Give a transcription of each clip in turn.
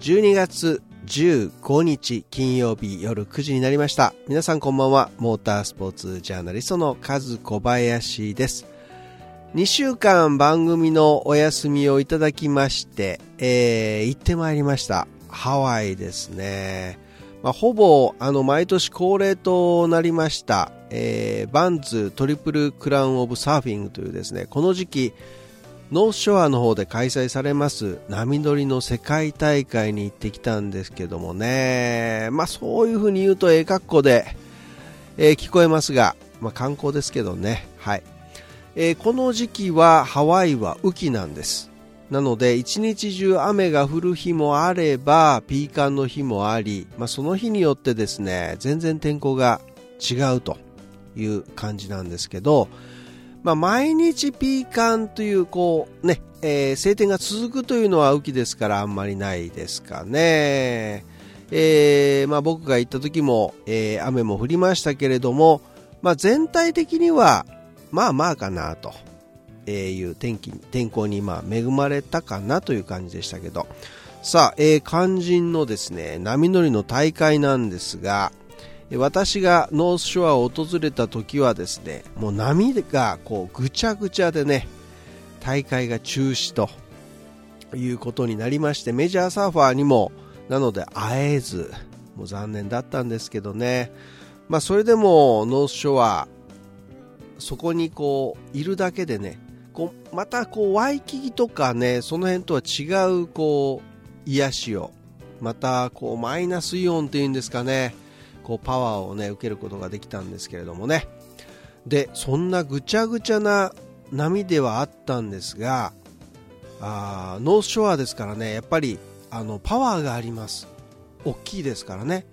12月15日金曜日夜9時になりました。皆さんこんばんは。モータースポーツジャーナリストのカズ小林です。2週間番組のお休みをいただきまして、えー行ってまいりました。ハワイですね、まあ、ほぼあの毎年恒例となりました、えーバンズトリプルクラウンオブサーフィングというですねこの時期ノースショアの方で開催されます波乗りの世界大会に行ってきたんですけどもね、まあそういう風に言うとええ格好で、えー聞こえますが、まあ観光ですけどね、はい。えーこの時期はハワイは雨季なんです。なので一日中雨が降る日もあればピーカンの日もあり、まあ、その日によってですね全然天候が違うという感じなんですけど、まあ、毎日ピーカンという、こう、ね、えー晴天が続くというのは雨季ですからあんまりないですかね。えーまあ、僕が行った時も、えー雨も降りましたけれども、まあ、全体的には、まあまあかなと、えーいう天気、天候にま恵まれたかなという感じでしたけど、さあ、えー肝心のですね、波乗りの大会なんですが、私がノースショアを訪れた時はですねもう波がこうぐちゃぐちゃでね大会が中止ということになりましてメジャーサーファーにもなので会えずもう残念だったんですけどね。まあそれでもノースショアそこにこういるだけでねこうまたこうワイキキとかねその辺とは違うこう癒しをまたこうマイナスイオンっていうんですかねこうパワーをね受けることができたんですけれどもね。でそんなぐちゃぐちゃな波ではあったんですがあーノースショアですからねやっぱりあのパワーがあります。大きいですからね。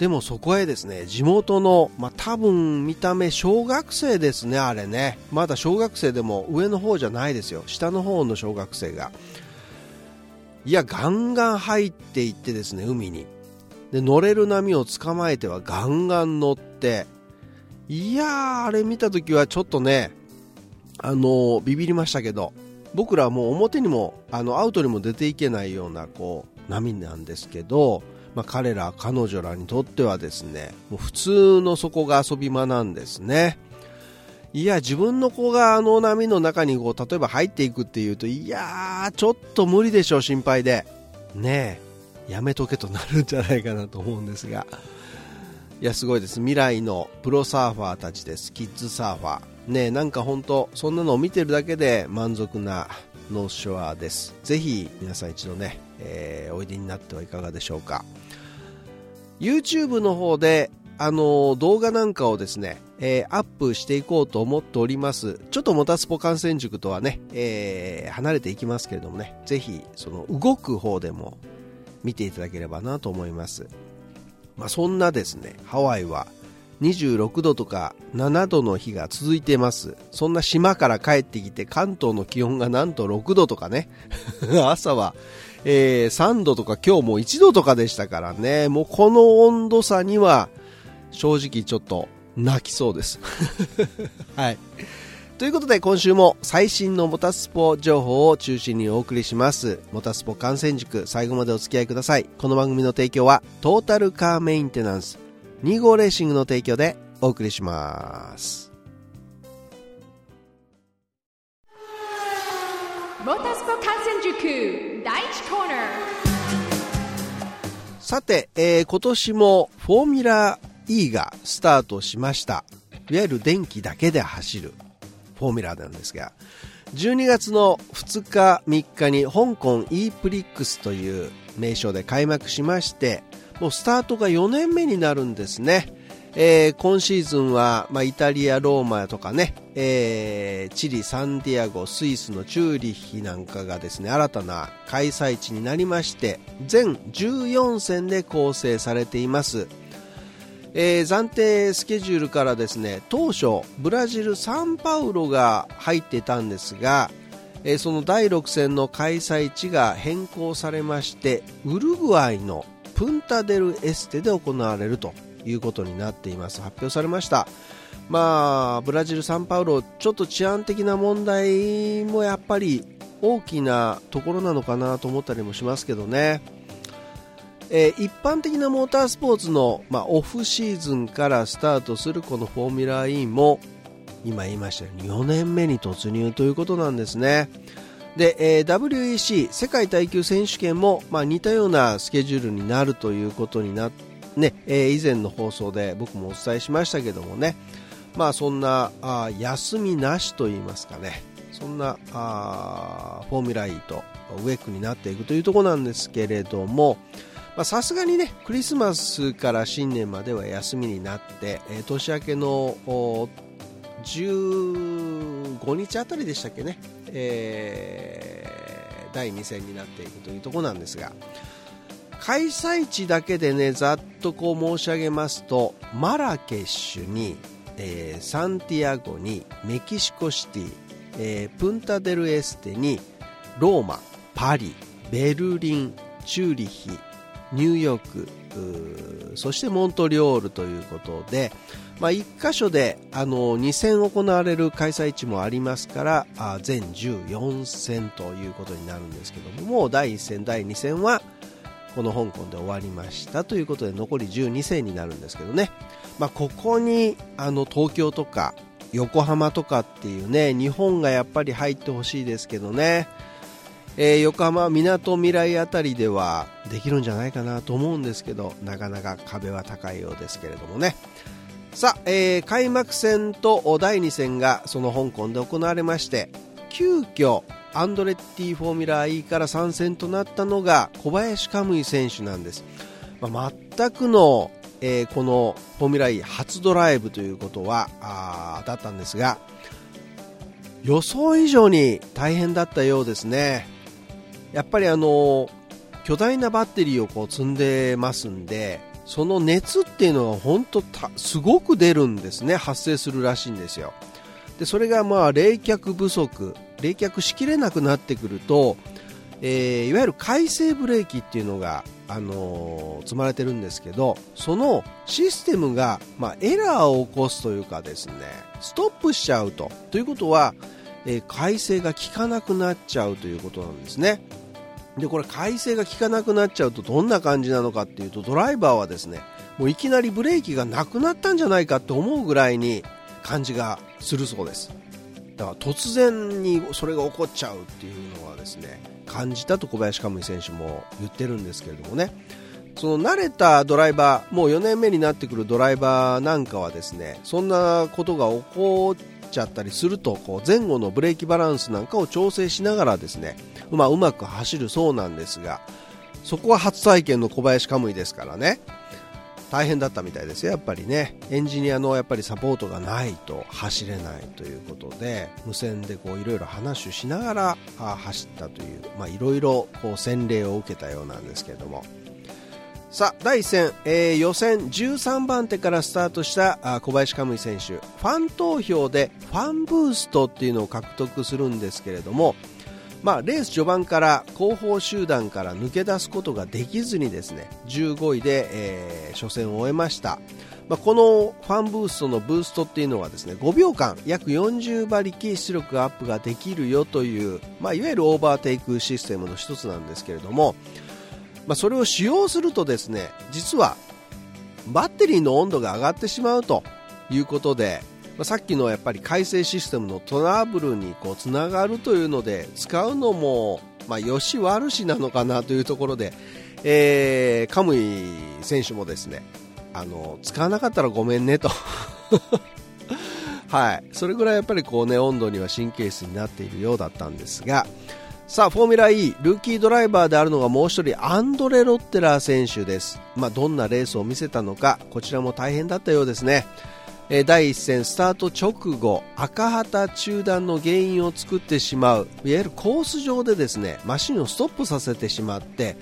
でもそこへですね地元の、まあ、多分見た目小学生ですねあれね。まだ小学生でも上の方じゃないですよ。下の方の小学生が。いやガンガン入っていってですね海に。で乗れる波を捕まえてはガンガン乗って。いやーあれ見た時はちょっとねあのビビりましたけど。僕らはもう表にもあのアウトにも出ていけないようなこう波なんですけど、まあ、彼ら彼女らにとってはですねもう普通の底が遊び場なんですね。いや自分の子があの波の中にこう例えば入っていくっていうといやーちょっと無理でしょう心配で。ねえやめとけとなるんじゃないかなと思うんですが。いやすごいです。未来のプロサーファーたちです。キッズサーファー。ねえなんか本当そんなのを見てるだけで満足なノースショアです。ぜひ皆さん一度ね、えーおいでになってはいかがでしょうか。YouTube の方であの動画なんかをですね、えーアップしていこうと思っております。ちょっとモタスポ観戦塾とはね、えー離れていきますけれどもねぜひその動く方でも見ていただければなと思います。まあ、そんなですねハワイは26度とか7度の日が続いてます。そんな島から帰ってきて関東の気温がなんと6度とかね 朝は、えー3度とか今日も1度とかでしたからね。もうこの温度差には正直ちょっと泣きそうです。はい。ということで今週も最新のモタスポ情報を中心にお送りします。モタスポ観戦塾最後までお付き合いください。この番組の提供はトータルカーメンテナンス2号レーシングの提供でお送りします。塾第1コーナー。さて、えー今年もフォーミュラ E がスタートしました。いわゆる電気だけで走る。フォーミュラなんですが。12月の2日3日に香港 e プリックスという名称で開幕しましてもうスタートが4年目になるんですね、えー今シーズンは、まあ、イタリアローマとかね、えーチリサンディアゴスイスのチューリッヒなんかがですね新たな開催地になりまして全14戦で構成されています。えー暫定スケジュールからですね当初ブラジル・サンパウロが入ってたんですが、えーその第6戦の開催地が変更されましてウルグアイのプンタデルエステで行われると。いうことになっています。発表されました。まあブラジル・サンパウロちょっと治安的な問題もやっぱり大きなところなのかなと思ったりもしますけどね。えー、一般的なモータースポーツの、まあ、オフシーズンからスタートするこのフォーミュラー E も今言いましたように4年目に突入ということなんですね。で、えー、WEC 世界耐久選手権も、まあ、似たようなスケジュールになるということになっね、えー、以前の放送で僕もお伝えしましたけどもね、まあそんなあ休みなしと言いますかね、そんなあフォーミュラ E とウェックになっていくというところなんですけれども、さすがにねクリスマスから新年までは休みになって、えー、年明けの15日あたりでしたっけね、えー、第2戦になっていくというところなんですが開催地だけでねざっとこう申し上げますとマラケッシュに、えー、サンティアゴにメキシコシティ、えー、プンタデルエステにローマパリベルリンチューリヒニューヨークそしてモントリオールということで、まあ、1箇所であの2戦行われる開催地もありますからあ全14戦ということになるんですけどももう第1戦、第2戦はこの香港で終わりましたということで残り12戦になるんですけどね、まあ、ここにあの東京とか横浜とかっていうね日本がやっぱり入ってほしいですけどね。えー、横浜みなとみらいあたりではできるんじゃないかなと思うんですけどなかなか壁は高いようですけれどもねさあ、えー、開幕戦と第2戦がその香港で行われまして急遽アンドレッティフォーミュラー E から参戦となったのが小林カムイ選手なんです、まあ、全くの、えー、このフォーミュラー E 初ドライブということはあだったんですが予想以上に大変だったようですね。やっぱりあの巨大なバッテリーをこう積んでますんでその熱っていうのが本当すごく出るんですね。発生するらしいんですよ。でそれがまあ冷却不足冷却しきれなくなってくると、えー、いわゆる回生ブレーキっていうのが、あのー、積まれてるんですけどそのシステムが、まあ、エラーを起こすというかですねストップしちゃうと。ということは、えー、改正が効かなくなっちゃうということなんですね。でこれ改正が効かなくなっちゃうとどんな感じなのかっていうとドライバーはですねもういきなりブレーキがなくなったんじゃないかって思うぐらいに感じがするそうです。だから突然にそれが起こっちゃうっていうのはですね感じたと小林カムイ選手も言ってるんですけれどもね。その慣れたドライバーもう4年目になってくるドライバーなんかはですねそんなことが起こっちゃったりするとこう前後のブレーキバランスなんかを調整しながらですね、まあ、うまく走るそうなんですがそこは初体験の小林カムイですからね。大変だったみたいですよ。やっぱりね。エンジニアのやっぱりサポートがないと走れないということで無線でこういろいろ話をしながら走ったというまあいろいろこう洗礼を受けたようなんですけれども。さあ第1戦、えー、予選13番手からスタートした小林カムイ選手。ファン投票でファンブーストっていうのを獲得するんですけれども、まあ、レース序盤から後方集団から抜け出すことができずにですね15位で、えー、初戦を終えました、まあ、このファンブーストのブーストっていうのはですね5秒間約40馬力出力アップができるよという、まあ、いわゆるオーバーテイクシステムの一つなんですけれどもまあ、それを使用するとですね実はバッテリーの温度が上がってしまうということで、まあ、さっきのやっぱり改正システムのトラブルにこうつながるというので使うのも、まあ、よし悪しなのかなというところで、えー、カムイ選手もですねあの使わなかったらごめんねと はい、それぐらいやっぱりこう、ね、温度には神経質になっているようだったんですが、さあ、フォーミュラ E、ルーキードライバーであるのがもう1人、アンドレ・ロッテラー選手です。まあ、どんなレースを見せたのか、こちらも大変だったようですね。え第1戦スタート直後、赤旗中断の原因を作ってしまう、いわゆるコース上でですね、マシンをストップさせてしまって、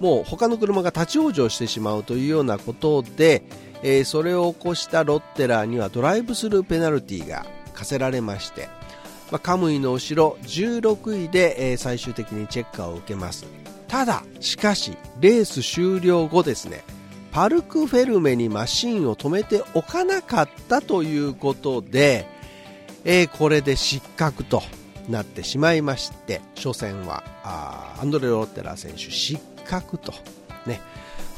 もう他の車が立ち往生してしまうというようなことで、えー、それを起こしたロッテラーにはドライブスルーペナルティが課せられまして、まあ、カムイの後ろ16位で、えー、最終的にチェッカーを受けます。ただしかしレース終了後ですねパルクフェルメにマシンを止めておかなかったということで、えー、これで失格となってしまいまして初戦はあアンドレ・ロッテラ選手失格とね。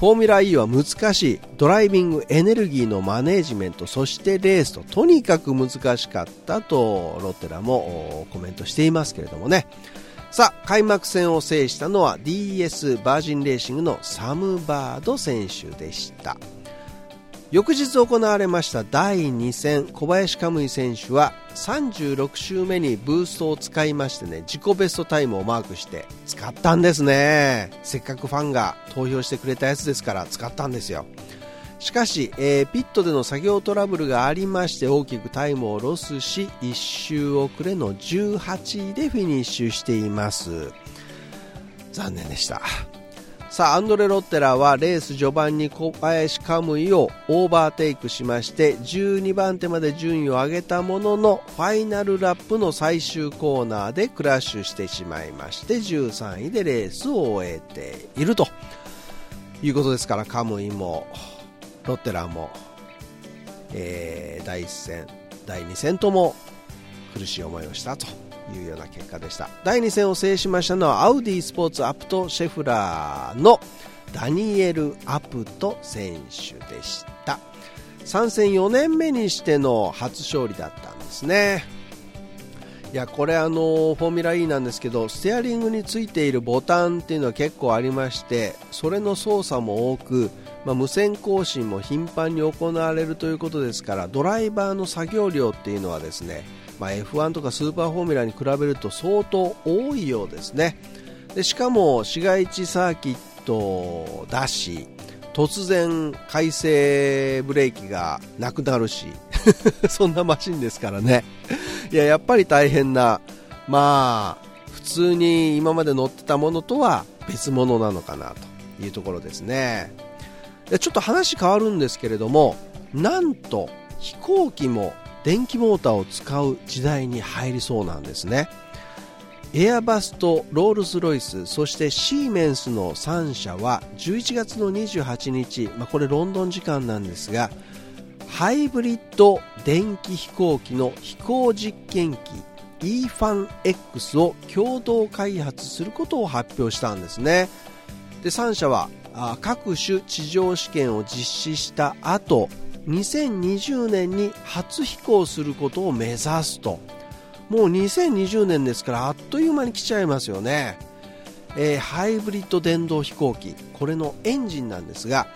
フォーミュラ E は難しい。ドライビングエネルギーのマネージメントそしてレースととにかく難しかったとロッテラもコメントしていますけれどもね。さあ開幕戦を制したのは DS バージンレーシングのサム・バード選手でした。翌日行われました第2戦小林可夢偉選手は36周目にブーストを使いましてね自己ベストタイムをマークして使ったんですね。せっかくファンが投票してくれたやつですから使ったんですよ。しかし、えー、ピットでの作業トラブルがありまして大きくタイムをロスし1周遅れの18位でフィニッシュしています。残念でした。さあアンドレ・ロッテラはレース序盤に小林カムイをオーバーテイクしまして12番手まで順位を上げたもののファイナルラップの最終コーナーでクラッシュしてしまいまして13位でレースを終えているということですからカムイもロッテラも、えー、第1戦第2戦とも苦しい思いをしたというような結果でした。第2戦を制しましたのはアウディスポーツアプトシェフラーのダニエル・アプト選手でした。参戦4年目にしての初勝利だったんですね。いやこれあのフォーミュラ E なんですけどステアリングについているボタンっていうのは結構ありましてそれの操作も多く、まあ、無線更新も頻繁に行われるということですからドライバーの作業量っていうのはですねまあ、F1 とかスーパーフォーミュラに比べると相当多いようですね。でしかも市街地サーキットだし突然回生ブレーキがなくなるし そんなマシンですからね。いややっぱり大変なまあ普通に今まで乗ってたものとは別物なのかなというところですね。ちょっと話変わるんですけれどもなんと飛行機も電気モーターを使う時代に入りそうなんですね。エアバスとロールス・ロイスそしてシーメンスの3社は11月の28日、まあ、これロンドン時間なんですがハイブリッド電気飛行機の飛行実験機 EFAN-X を共同開発することを発表したんですね。で3社は各種地上試験を実施した後2020年に初飛行することを目指すと。もう2020年ですからあっという間に来ちゃいますよね、えー、ハイブリッド電動飛行機。これのエンジンなんですが、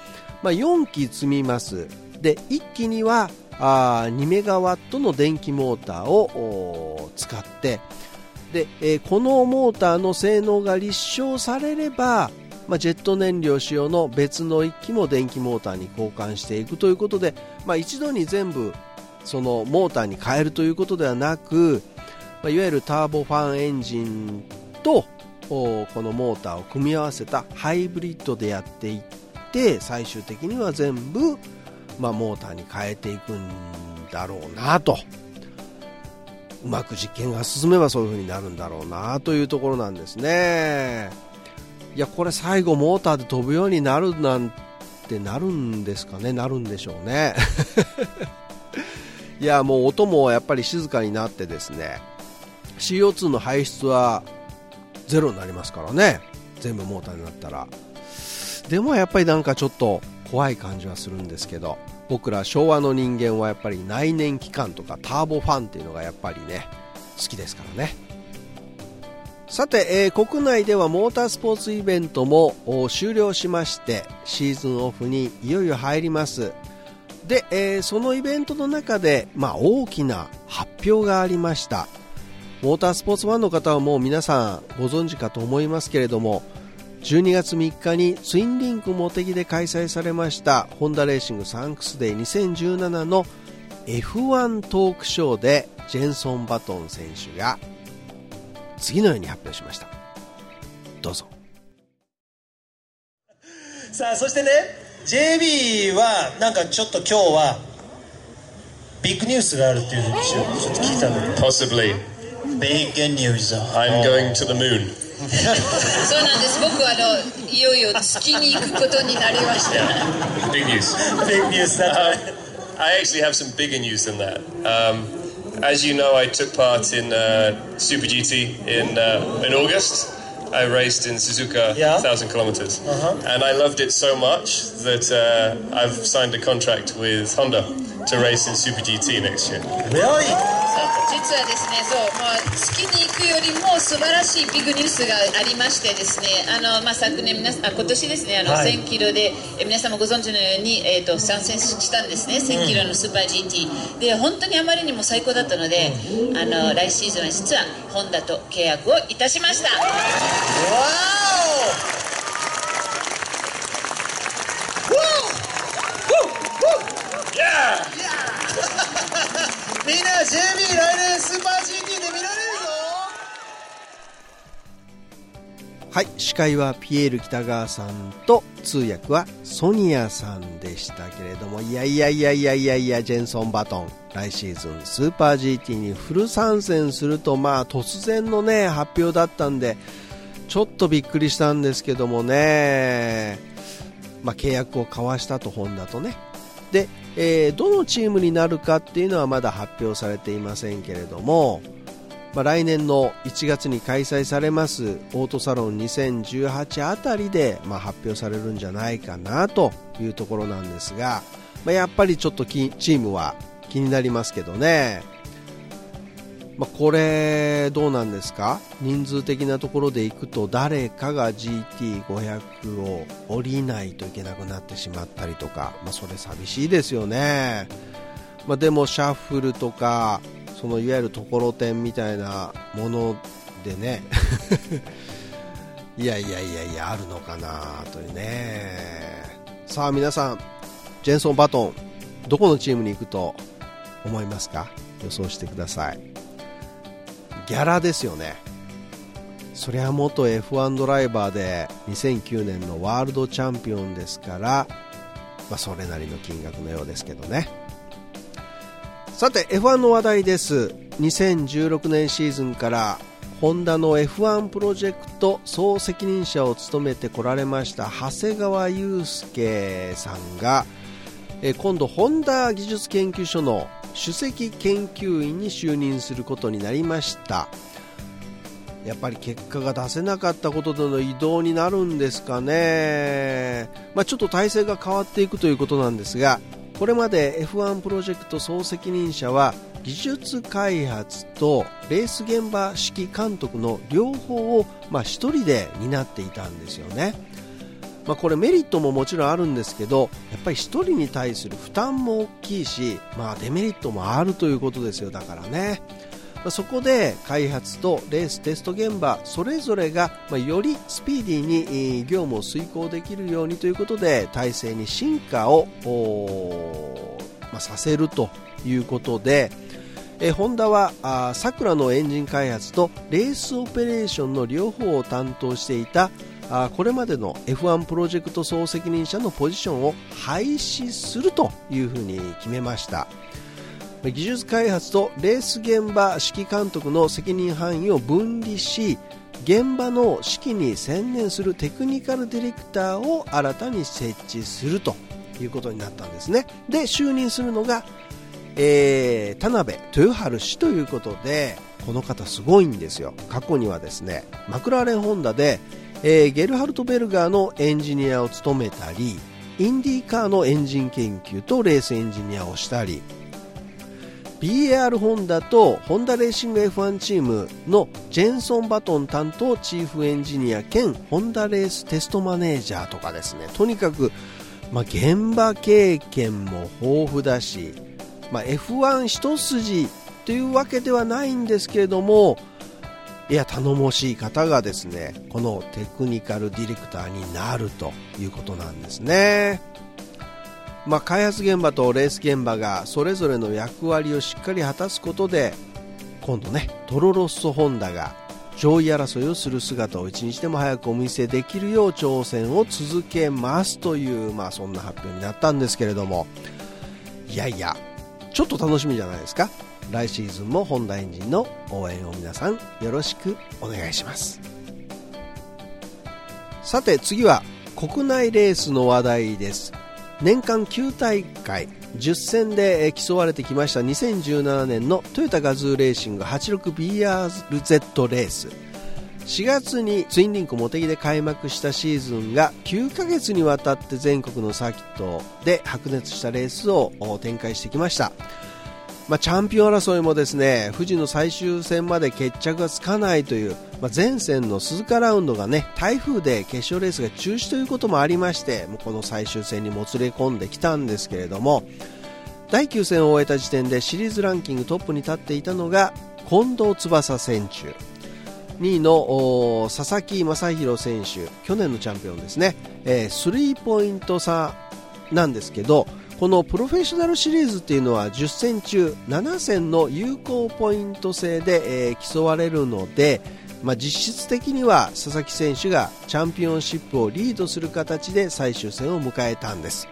まあ、4機積みます。で1機にはあ2メガワットの電気モーターを使って。で、えー、このモーターの性能が立証されればまあ、ジェット燃料使用の別の1機も電気モーターに交換していくということで、まあ、一度に全部そのモーターに変えるということではなく、まあ、いわゆるターボファンエンジンとこのモーターを組み合わせたハイブリッドでやっていって最終的には全部、まあ、モーターに変えていくんだろうなとうまく実験が進めばそういう風になるんだろうなというところなんですね。いやこれ最後モーターで飛ぶようになるなんてなるんですかね。なるんでしょうね。いやもう音もやっぱり静かになってですね CO2 の排出はゼロになりますからね。全部モーターになったら。でもやっぱりなんかちょっと怖い感じはするんですけど僕ら昭和の人間はやっぱり内燃機関とかターボファンっていうのがやっぱりね好きですからね。さて、えー、国内ではモータースポーツイベントも終了しましてシーズンオフにいよいよ入ります。で、えー、そのイベントの中で、まあ、大きな発表がありました。モータースポーツファンの方はもう皆さんご存知かと思いますけれども12月3日にツインリンクもてぎで開催されましたホンダレーシングサンクスデー2017の F1 トークショーでジェンソン・バトン選手が次のように発表しましたどうぞさあそしてね JB はなんかちょっと今日はビッグニュースがあるっていうふうにちょっと聞いたんだけど Possibly. Big news I'm going to the moon. そうなんです僕はあのいよいよ月に行くことになりました Big news. Big news, that's right. I actually have some bigger news than that. Um, as you know, I took part in uh, Super GT in uh, in August. I raced in Suzuka, Yeah. 1,000 kilometers. Uh-huh. And I loved it so much that uh, I've signed a contract with Honda to race in Super GT next year. Really? 実はですねそう、まあ、月に行くよりも素晴らしいビッグニュースがありましてですねあの、まあ、昨年皆さんあ今年ですねあの、はい。1000キロでえ皆さんもご存知のように、えー、と参戦したんですね1000キロのスーパー GT、で本当にあまりにも最高だったので、あの来シーズンは実はホンダと契約をいたしました。Wow! Yeah! みんな JB 来年スーパー GT で見られるぞ。はい司会はピエール北川さんと通訳はソニアさんでしたけれどもいやいやいやいやいやいやジェンソン・バトン。来シーズンスーパー GT にフル参戦するとまあ突然のね発表だったんでちょっとびっくりしたんですけどもね、まあ、契約を交わしたとホンダとね。で、えーどのチームになるかっていうのはまだ発表されていませんけれども、まあ、来年の1月に開催されますオートサロン2018あたりで、まあ、発表されるんじゃないかなというところなんですが、まあ、やっぱりちょっとチームは気になりますけどね、まあ、これどうなんですか？人数的なところでいくと誰かが GT500 を降りないといけなくなってしまったりとか、まあ、それ寂しいですよね、まあ、でもシャッフルとかそのいわゆるところてんみたいなものでね。いやいやいやいやあるのかなというね。さあ皆さんジェンソン・バトンどこのチームに行くと思いますか？予想してください。ギャラですよね。そりゃ元 F1 ドライバーで2009年のワールドチャンピオンですから、まあ、それなりの金額のようですけどね。さて F1 の話題です。2016年シーズンからホンダの F1 プロジェクト総責任者を務めてこられました長谷川祐介さんが今度ホンダ技術研究所の首席研究員に就任することになりました。やっぱり結果が出せなかったことでの移動になるんですかね、まあ、ちょっと体制が変わっていくということなんですがこれまで F1 プロジェクト総責任者は技術開発とレース現場指揮監督の両方を、まあ、一人で担っていたんですよね。まあ、これメリットももちろんあるんですけどやっぱり1人に対する負担も大きいし、まあ、デメリットもあるということですよだからね、まあ、そこで開発とレーステスト現場それぞれが、ま、よりスピーディーに業務を遂行できるようにということで体制に進化をま、させるということでえホンダはあーさくらのエンジン開発とレースオペレーションの両方を担当していたこれまでの F1 プロジェクト総責任者のポジションを廃止するというふうに決めました。技術開発とレース現場指揮監督の責任範囲を分離し現場の指揮に専念するテクニカルディレクターを新たに設置するということになったんですね。で就任するのがえー田辺豊春氏ということでこの方すごいんですよ。過去にはですねマクラーレンホンダで、えーゲルハルト・ベルガーのエンジニアを務めたりインディーカーのエンジン研究とレースエンジニアをしたり BAR ホンダとホンダレーシング F1 チームのジェンソン・バトン担当チーフエンジニア兼ホンダレーステストマネージャーとかですね。とにかく、まあ、現場経験も豊富だし、まあ、F1 一筋というわけではないんですけれどもいや頼もしい方がですねこのテクニカルディレクターになるということなんですね。まあ、開発現場とレース現場がそれぞれの役割をしっかり果たすことで今度ねトロロッソホンダが上位争いをする姿を一日でも早くお見せできるよう挑戦を続けますという、まあ、そんな発表になったんですけれどもいやいやちょっと楽しみじゃないですか来シーズンもホンダエンジンの応援を皆さんよろしくお願いします。さて次は国内レースの話題です。年間9大会10戦で競われてきました2017年のトヨタガズーレーシング 86BRZ レース。4月にツインリンク茂木で開幕したシーズンが9ヶ月にわたって全国のサーキットで白熱したレースを展開してきました。まあ、チャンピオン争いもですね富士の最終戦まで決着がつかないという、まあ、前線の鈴鹿ラウンドがね台風で決勝レースが中止ということもありましてもうこの最終戦にもつれ込んできたんですけれども第9戦を終えた時点でシリーズランキングトップに立っていたのが近藤翼選手。2位の佐々木正宏選手。去年のチャンピオンですね、えー、スリーポイント差なんですけどこのプロフェッショナルシリーズっていうのは10戦中7戦の有効ポイント制で、えー、競われるので、まあ、実質的には佐々木選手がチャンピオンシップをリードする形で最終戦を迎えたんです。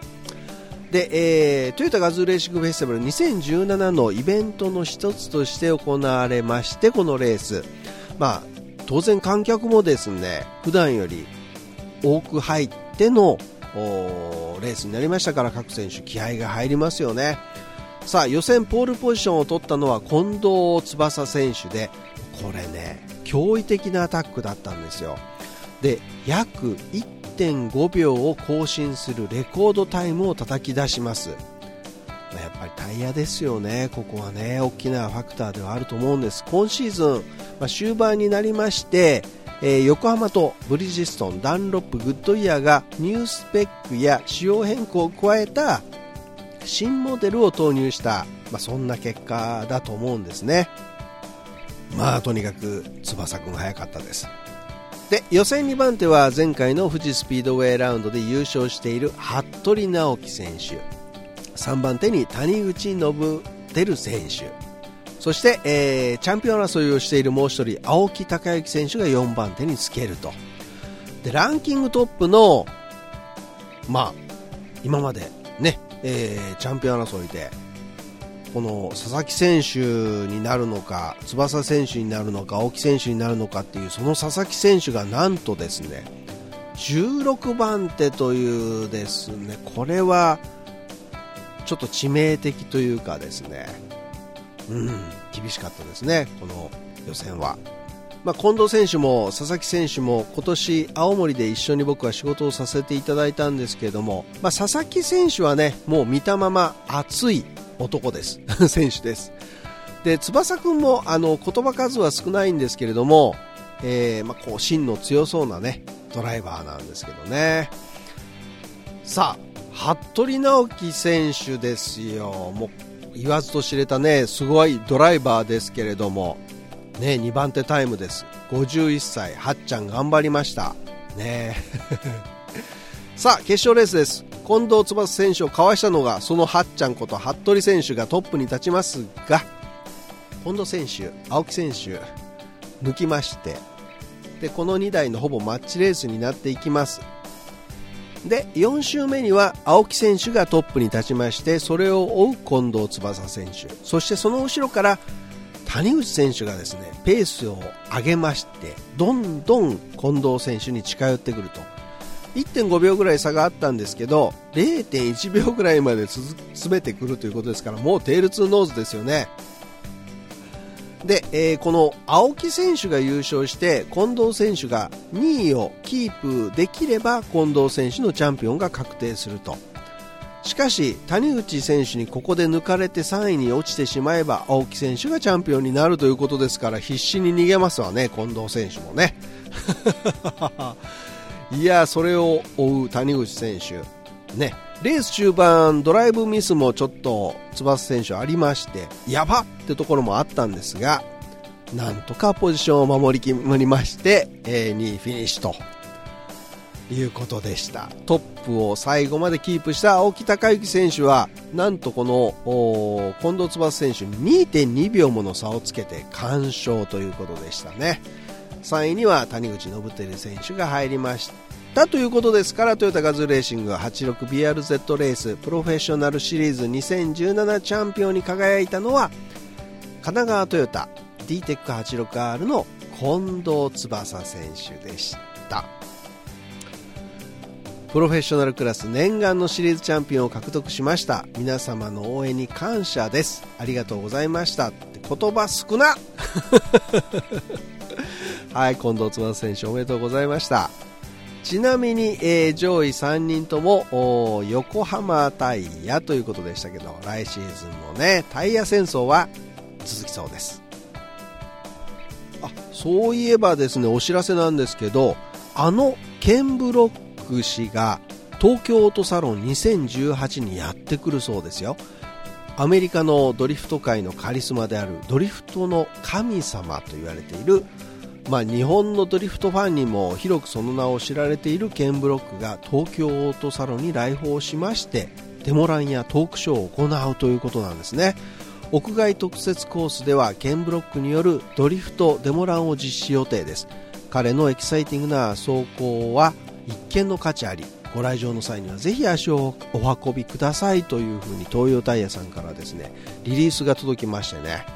で、えー、トヨタガズーレーシングフェスティバル2017のイベントの一つとして行われましてこのレース、まあ、当然観客もですね普段より多く入ってのレースになりましたから各選手気合が入りますよね。さあ予選ポールポジションを取ったのは近藤翼選手でこれね驚異的なアタックだったんですよ。で約1.5秒を更新するレコードタイムを叩き出します。やっぱりタイヤですよね、ここはね大きなファクターではあると思うんです。今シーズン、まあ、終盤になりましてえー、横浜とブリヂストン、ダンロップ、グッドイヤーがニュースペックや仕様変更を加えた新モデルを投入した、まあ、そんな結果だと思うんですね。まあとにかく翼くん早かったです。で予選2番手は前回の富士スピードウェイラウンドで優勝している服部直樹選手3番手に谷口信輝選手そして、えー、チャンピオン争いをしているもう1人青木孝之選手が4番手につけると。でランキングトップのまあ今までね、えー、チャンピオン争いでこの佐々木選手になるのか翼選手になるのか青木選手になるのかっていうその佐々木選手がなんとですね16番手というですねこれはちょっと致命的というかですねうん、厳しかったですね、この予選は。まあ、近藤選手も佐々木選手も今年、青森で一緒に僕は仕事をさせていただいたんですけれども、まあ、佐々木選手はねもう見たまま熱い男です。選手です。で翼君もあの言葉数は少ないんですけれども、えー、まあ、こう芯の強そうなねドライバーなんですけどね。さあ服部直樹選手ですよ。もう言わずと知れたねすごいドライバーですけれども、ね、2番手タイムです。51歳はっちゃん頑張りました。ね。さあ決勝レースです。近藤翼選手をかわしたのがそのはっちゃんこと服部選手がトップに立ちますが近藤選手青木選手抜きましてでこの2台のほぼマッチレースになっていきます。で4周目には青木選手がトップに立ちましてそれを追う近藤翼選手。そしてその後ろから谷口選手がですねペースを上げましてどんどん近藤選手に近寄ってくると。1.5秒ぐらい差があったんですけど0.1秒ぐらいまで詰めてくるということですからもうテールツーノーズですよね。で、えー、この青木選手が優勝して近藤選手が2位をキープできれば近藤選手のチャンピオンが確定すると。しかし谷口選手にここで抜かれて3位に落ちてしまえば青木選手がチャンピオンになるということですから必死に逃げますわね近藤選手もね。いやそれを追う谷口選手。ね。レース中盤ドライブミスもちょっと翼選手ありましてやばってところもあったんですがなんとかポジションを守りきりまして、2位フィニッシュということでした。トップを最後までキープした青木孝之選手はなんとこの近藤翼選手2.2秒もの差をつけて完勝ということでしたね。3位には谷口信輝選手が入りましたということですからトヨタガズーレーシング 86BRZ レースプロフェッショナルシリーズ2017チャンピオンに輝いたのは神奈川トヨタ DTEC86R の近藤翼選手でした。プロフェッショナルクラス念願のシリーズチャンピオンを獲得しました。皆様の応援に感謝です。ありがとうございました。って言葉少な。はい近藤翼選手おめでとうございました。ちなみに、えー、上位3人とも横浜タイヤということでしたけど来シーズンもねタイヤ戦争は続きそうです。あそういえばですねお知らせなんですけどあのケンブロック氏が東京オートサロン2018にやってくるそうですよ。アメリカのドリフト界のカリスマであるドリフトの神様と言われている、まあ、日本のドリフトファンにも広くその名を知られているケンブロックが東京オートサロンに来訪しましてデモランやトークショーを行うということなんですね。屋外特設コースではケンブロックによるドリフトデモランを実施予定です。彼のエキサイティングな走行は一見の価値あり。ご来場の際にはぜひ足をお運びくださいというふうにトーヨータイヤさんからですねリリースが届きましてね。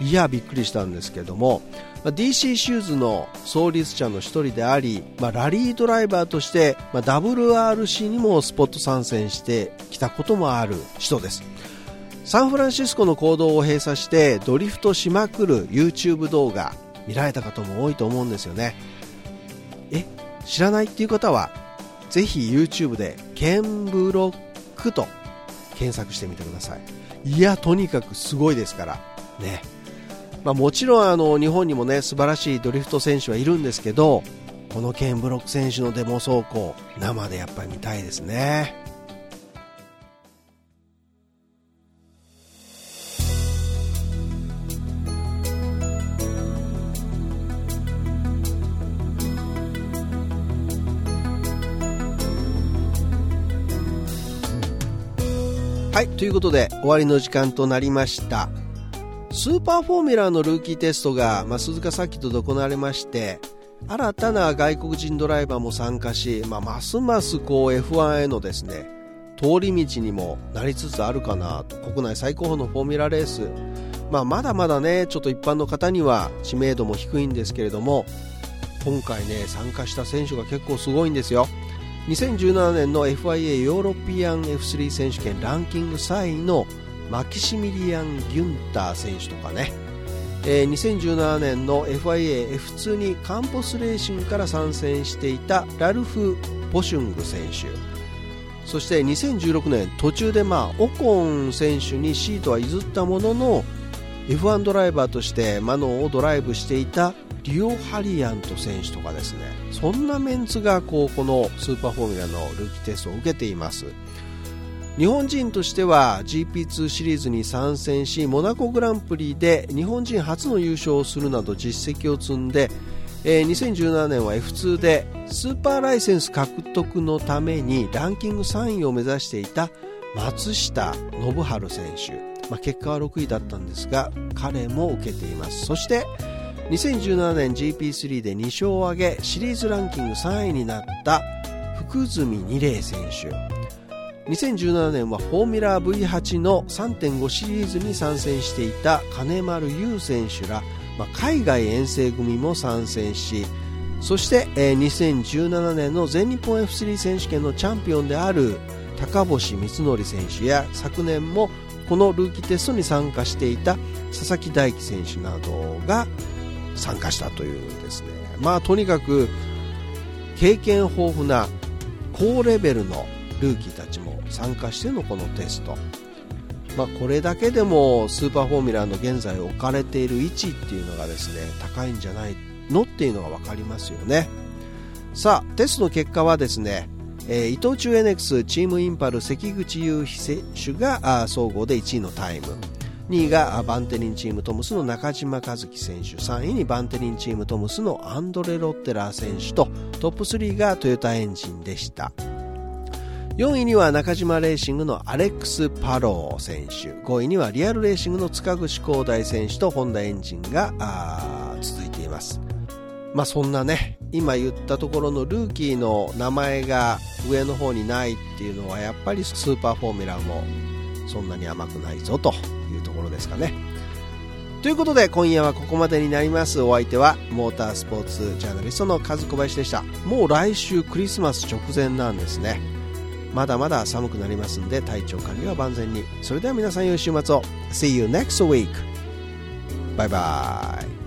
いやびっくりしたんですけどもま DC シューズの創立者の一人であり、まあ、ラリードライバーとして、まあ、WRC にもスポット参戦してきたこともある人です。サンフランシスコの行動を閉鎖してドリフトしまくる YouTube 動画見られた方も多いと思うんですよね。え知らないっていう方はぜひ YouTube でケンブロックと検索してみてください。いやとにかくすごいですから。ね。まあ、もちろんあの日本にもね素晴らしいドリフト選手はいるんですけどこのケンブロック選手のデモ走行生でやっぱり見たいですね。はいということで終わりの時間となりました。スーパーフォーミュラーのルーキーテストが、まあ、鈴鹿サーキットで行われまして新たな外国人ドライバーも参加し、まあ、ますますこう F1 へのですね通り道にもなりつつあるかなと国内最高峰のフォーミュラレース、まあ、まだまだねちょっと一般の方には知名度も低いんですけれども今回ね参加した選手が結構すごいんですよ。2017年の FIA ヨーロピアン F3 選手権ランキング3位のマキシミリアン・ギュンター選手とかね、えー、2017年の FIA-F2 にカンポスレーシングから参戦していたラルフ・ポシュング選手。そして2016年途中でまあオコン選手にシートは譲ったものの F1 ドライバーとしてマノンをドライブしていたリオ・ハリアント選手とかですね。そんなメンツがこうこのスーパーフォーミュラのルーキーテストを受けています。日本人としては GP2 シリーズに参戦しモナコグランプリで日本人初の優勝をするなど実績を積んで、えー、2017年は F2 でスーパーライセンス獲得のためにランキング3位を目指していた松下信治選手、まあ、結果は6位だったんですが彼も受けています。そして2017年 GP3 で2勝を挙げシリーズランキング3位になった福住二玲選手。2017年はフォーミュラー V8 の3.5シリーズに参戦していた金丸優選手ら、まあ、海外遠征組も参戦しそして、えー、2017年の全日本 F3 選手権のチャンピオンである高星光則選手や昨年もこのルーキーテストに参加していた佐々木大樹選手などが参加したというですね。まあとにかく経験豊富な高レベルのルーキーたちも参加してのこのテスト、まあ、これだけでもスーパーフォーミュラーの現在置かれている位置っていうのがですね高いんじゃないのっていうのが分かりますよね。さあテストの結果はですね、えー、伊藤忠エネックスチームインパル関口雄飛選手が総合で1位のタイム。2位がバンテリンチームトムスの中嶋一貴選手。3位にバンテリンチームトムスのアンドレ・ロッテラー選手とトップ3がトヨタエンジンでした。4位には中嶋レーシングのアレックス・パロー選手。5位にはリアルレーシングの塚越広大選手とホンダエンジンが続いています。まあそんなね今言ったところのルーキーの名前が上の方にないっていうのはやっぱりスーパーフォーミュラーもそんなに甘くないぞというところですかね。ということで今夜はここまでになります。お相手はモータースポーツジャーナリストの和小林でした。もう来週クリスマス直前なんですね。まだまだ寒くなりますんで体調管理は万全に。それでは皆さん良い週末を。See you next week. バイバイ